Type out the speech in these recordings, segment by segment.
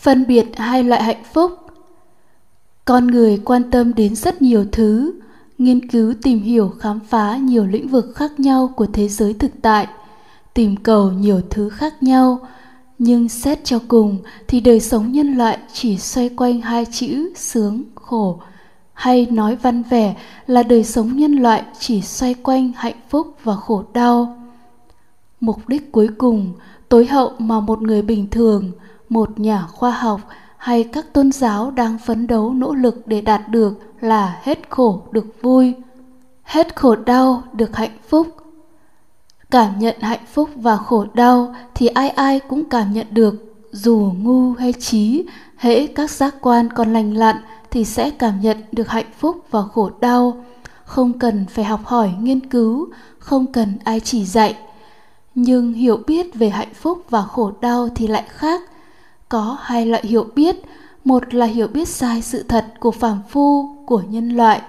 phân biệt hai loại hạnh phúc. Con người quan tâm đến rất nhiều thứ, nghiên cứu tìm hiểu khám phá nhiều lĩnh vực khác nhau của thế giới thực tại, tìm cầu nhiều thứ khác nhau. Nhưng xét cho cùng thì đời sống nhân loại chỉ xoay quanh hai chữ sướng, khổ. Hay nói văn vẻ là đời sống nhân loại chỉ xoay quanh hạnh phúc và khổ đau. Mục đích cuối cùng, tối hậu mà một người bình thường một nhà khoa học hay các tôn giáo đang phấn đấu nỗ lực để đạt được là hết khổ được vui, hết khổ đau được hạnh phúc. Cảm nhận hạnh phúc và khổ đau thì ai ai cũng cảm nhận được, dù ngu hay trí hễ các giác quan còn lành lặn thì sẽ cảm nhận được hạnh phúc và khổ đau. Không cần phải học hỏi, nghiên cứu, không cần ai chỉ dạy, nhưng hiểu biết về hạnh phúc và khổ đau thì lại khác có hai loại hiểu biết. Một là hiểu biết sai sự thật của phàm phu, của nhân loại.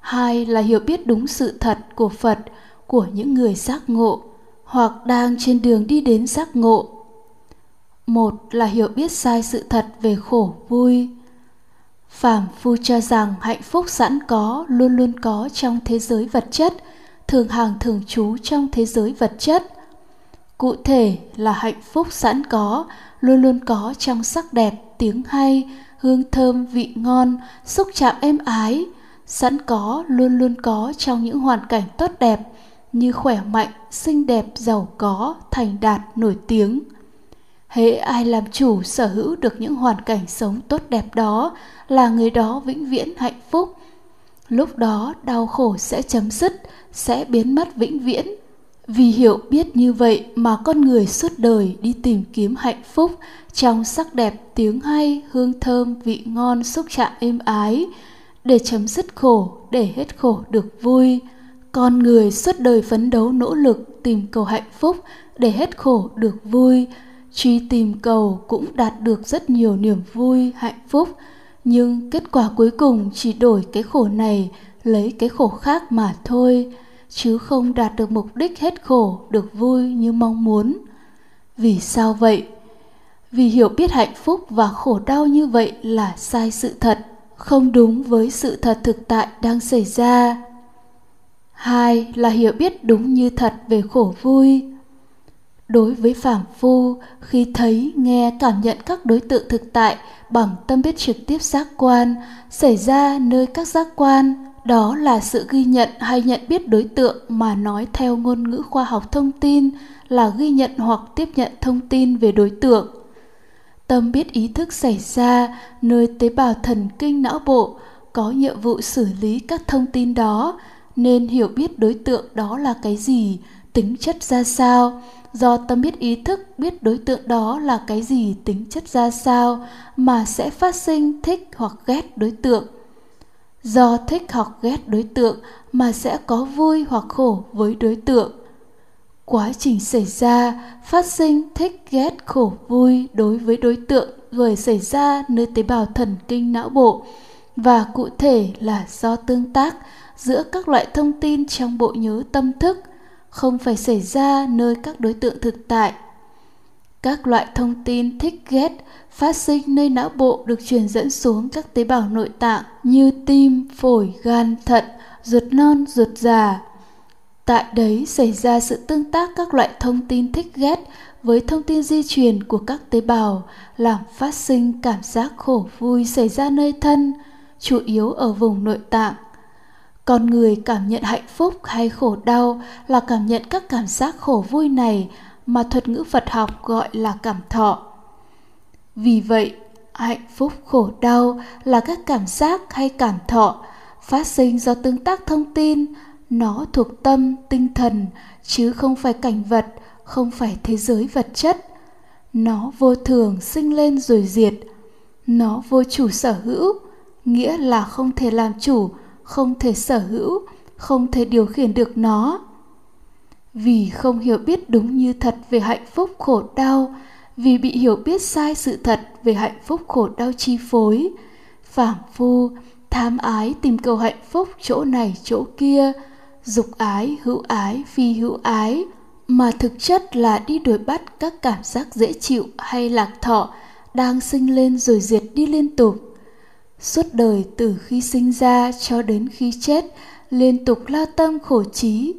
Hai là hiểu biết đúng sự thật của phật, của những người giác ngộ, hoặc đang trên đường đi đến giác ngộ. Một là hiểu biết sai sự thật về khổ vui. Phàm phu cho rằng hạnh phúc sẵn có, luôn luôn có trong thế giới vật chất, thường hàng thường trú trong thế giới vật chất cụ thể là hạnh phúc sẵn có, luôn luôn có trong sắc đẹp, tiếng hay, hương thơm, vị ngon, xúc chạm êm ái. Sẵn có, luôn luôn có trong những hoàn cảnh tốt đẹp, như khỏe mạnh, xinh đẹp, giàu có, thành đạt, nổi tiếng. Hễ ai làm chủ, sở hữu được những hoàn cảnh sống tốt đẹp đó, là người đó vĩnh viễn hạnh phúc. Lúc đó, đau khổ sẽ chấm dứt, sẽ biến mất vĩnh viễn vì hiểu biết như vậy mà con người suốt đời đi tìm kiếm hạnh phúc, trong sắc đẹp tiếng hay, hương thơm, vị ngon, xúc chạm êm ái, để chấm dứt khổ, để hết khổ được vui. Con người suốt đời phấn đấu nỗ lực tìm cầu hạnh phúc, để hết khổ được vui. Truy tìm cầu cũng đạt được rất nhiều niềm vui, hạnh phúc. Nhưng kết quả cuối cùng chỉ đổi cái khổ này, lấy cái khổ khác mà thôi chứ không đạt được mục đích hết khổ, được vui như mong muốn. Vì sao vậy? Vì hiểu biết hạnh phúc và khổ đau như vậy là sai sự thật, không đúng với sự thật thực tại đang xảy ra. Hai là hiểu biết đúng như thật về khổ vui. Đối với phàm phu, khi thấy, nghe, cảm nhận các đối tượng thực tại bằng tâm biết trực tiếp giác quan, xảy ra nơi các giác quan đó là sự ghi nhận hay nhận biết đối tượng mà nói theo ngôn ngữ khoa học thông tin là ghi nhận hoặc tiếp nhận thông tin về đối tượng. Tâm biết ý thức xảy ra, nơi tế bào thần kinh não bộ có nhiệm vụ xử lý các thông tin đó, nên hiểu biết đối tượng đó là cái gì, tính chất ra sao. Do tâm biết ý thức biết đối tượng đó là cái gì, tính chất ra sao mà sẽ phát sinh, thích hoặc ghét đối tượng do thích hoặc ghét đối tượng mà sẽ có vui hoặc khổ với đối tượng. Quá trình xảy ra, phát sinh thích ghét khổ vui đối với đối tượng vừa xảy ra nơi tế bào thần kinh não bộ và cụ thể là do tương tác giữa các loại thông tin trong bộ nhớ tâm thức không phải xảy ra nơi các đối tượng thực tại. Các loại thông tin thích ghét phát sinh nơi não bộ được truyền dẫn xuống các tế bào nội tạng như tim, phổi, gan, thận, ruột non, ruột già. Tại đấy xảy ra sự tương tác các loại thông tin thích ghét với thông tin di truyền của các tế bào, làm phát sinh cảm giác khổ vui xảy ra nơi thân, chủ yếu ở vùng nội tạng. Con người cảm nhận hạnh phúc hay khổ đau là cảm nhận các cảm giác khổ vui này mà thuật ngữ Phật học gọi là cảm thọ. Vì vậy, hạnh phúc khổ đau là các cảm giác hay cảm thọ phát sinh do tương tác thông tin, nó thuộc tâm, tinh thần chứ không phải cảnh vật, không phải thế giới vật chất. Nó vô thường sinh lên rồi diệt. Nó vô chủ sở hữu, nghĩa là không thể làm chủ, không thể sở hữu, không thể điều khiển được nó vì không hiểu biết đúng như thật về hạnh phúc khổ đau vì bị hiểu biết sai sự thật về hạnh phúc khổ đau chi phối. Phảng phu, tham ái tìm cầu hạnh phúc chỗ này, chỗ kia. Dục ái, hữu ái, phi hữu ái. Mà thực chất là đi đuổi bắt các cảm giác dễ chịu hay lạc thọ đang sinh lên rồi diệt đi liên tục. Suốt đời từ khi sinh ra cho đến khi chết, liên tục lao tâm khổ trí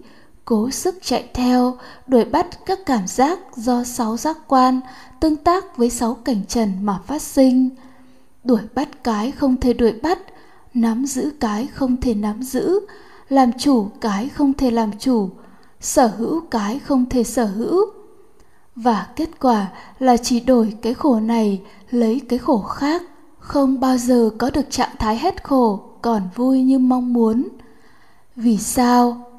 cố sức chạy theo, đuổi bắt các cảm giác do sáu giác quan tương tác với sáu cảnh trần mà phát sinh. Đuổi bắt cái không thể đuổi bắt, nắm giữ cái không thể nắm giữ, làm chủ cái không thể làm chủ, sở hữu cái không thể sở hữu. Và kết quả là chỉ đổi cái khổ này, lấy cái khổ khác, không bao giờ có được trạng thái hết khổ, còn vui như mong muốn. Vì sao?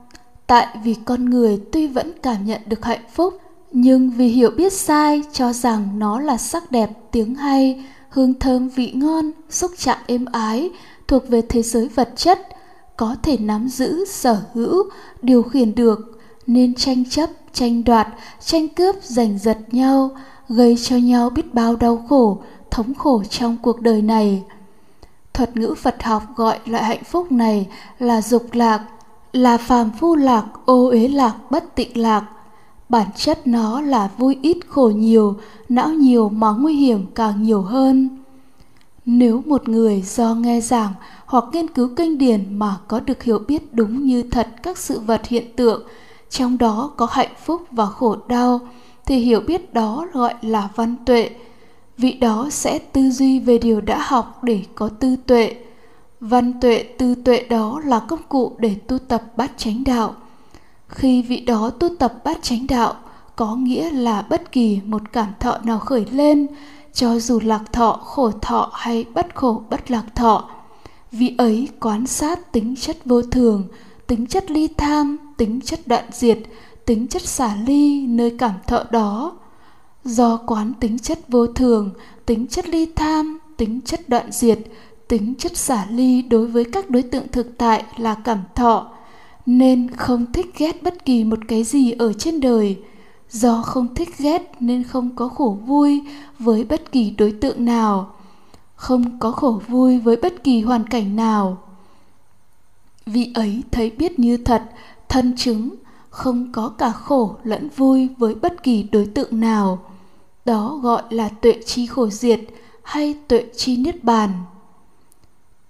Tại vì con người tuy vẫn cảm nhận được hạnh phúc, nhưng vì hiểu biết sai cho rằng nó là sắc đẹp, tiếng hay, hương thơm vị ngon, xúc chạm êm ái, thuộc về thế giới vật chất, có thể nắm giữ, sở hữu, điều khiển được, nên tranh chấp, tranh đoạt, tranh cướp, giành giật nhau, gây cho nhau biết bao đau khổ, thống khổ trong cuộc đời này. Thuật ngữ phật học gọi loại hạnh phúc này là dục lạc là phàm phu lạc, ô uế lạc, bất tịnh lạc. Bản chất nó là vui ít khổ nhiều, não nhiều mà nguy hiểm càng nhiều hơn. Nếu một người do nghe giảng hoặc nghiên cứu kinh điển mà có được hiểu biết đúng như thật các sự vật hiện tượng, trong đó có hạnh phúc và khổ đau, thì hiểu biết đó gọi là văn tuệ. Vị đó sẽ tư duy về điều đã học để có tư tuệ văn tuệ, tư tuệ đó là công cụ để tu tập bát chánh đạo. Khi vị đó tu tập bát chánh đạo, có nghĩa là bất kỳ một cảm thọ nào khởi lên, cho dù lạc thọ, khổ thọ hay bất khổ, bất lạc thọ. Vị ấy quan sát tính chất vô thường, tính chất ly tham, tính chất đoạn diệt, tính chất xả ly nơi cảm thọ đó. Do quán tính chất vô thường, tính chất ly tham, tính chất đoạn diệt tính chất xả ly đối với các đối tượng thực tại là cảm thọ, nên không thích ghét bất kỳ một cái gì ở trên đời. Do không thích ghét nên không có khổ vui với bất kỳ đối tượng nào, không có khổ vui với bất kỳ hoàn cảnh nào. Vị ấy thấy biết như thật, thân chứng, không có cả khổ lẫn vui với bất kỳ đối tượng nào. Đó gọi là tuệ chi khổ diệt hay tuệ chi niết bàn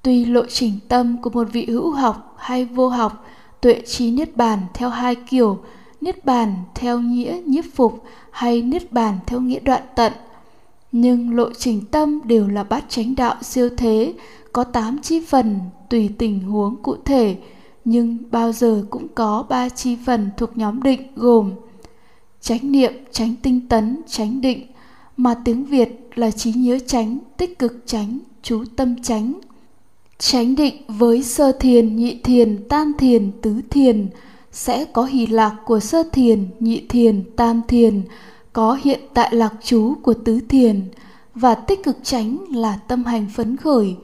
tuy lộ trình tâm của một vị hữu học hay vô học, tuệ trí niết bàn theo hai kiểu, niết bàn theo nghĩa nhiếp phục hay niết bàn theo nghĩa đoạn tận. Nhưng lộ trình tâm đều là bát chánh đạo siêu thế, có tám chi phần tùy tình huống cụ thể, nhưng bao giờ cũng có ba chi phần thuộc nhóm định gồm chánh niệm, chánh tinh tấn, chánh định, mà tiếng việt là trí nhớ chánh, tích cực chánh, chú tâm chánh chánh định với sơ thiền, nhị thiền, tam thiền, tứ thiền, sẽ có hỷ lạc của sơ thiền, nhị thiền, tam thiền, có hiện tại lạc chú của tứ thiền, và tích cực tránh là tâm hành phấn khởi.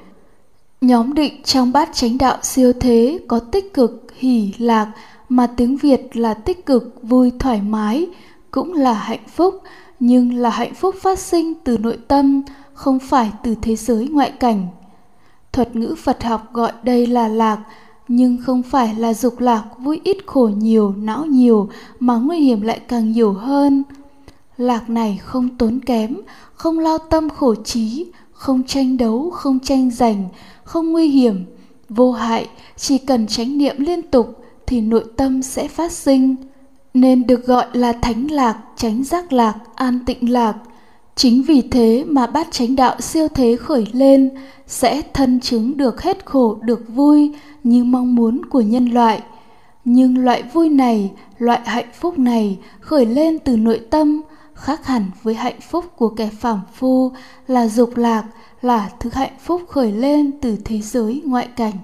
Nhóm định trong bát chánh đạo siêu thế có tích cực, hỷ lạc, mà tiếng việt là tích cực, vui, thoải mái, cũng là hạnh phúc, nhưng là hạnh phúc phát sinh từ nội tâm, không phải từ thế giới ngoại cảnh thuật ngữ phật học gọi đây là lạc, nhưng không phải là dục lạc vui ít khổ nhiều, não nhiều, mà nguy hiểm lại càng nhiều hơn. Lạc này không tốn kém, không lao tâm khổ trí, không tranh đấu, không tranh giành, không nguy hiểm, vô hại, chỉ cần chánh niệm liên tục thì nội tâm sẽ phát sinh. Nên được gọi là thánh lạc tránh giác lạc, an tịnh lạc chính vì thế mà bát chánh đạo siêu thế khởi lên, sẽ thân chứng được hết khổ, được vui như mong muốn của nhân loại. Nhưng loại vui này, loại hạnh phúc này khởi lên từ nội tâm, khác hẳn với hạnh phúc của kẻ phàm phu là dục lạc, là thứ hạnh phúc khởi lên từ thế giới ngoại cảnh.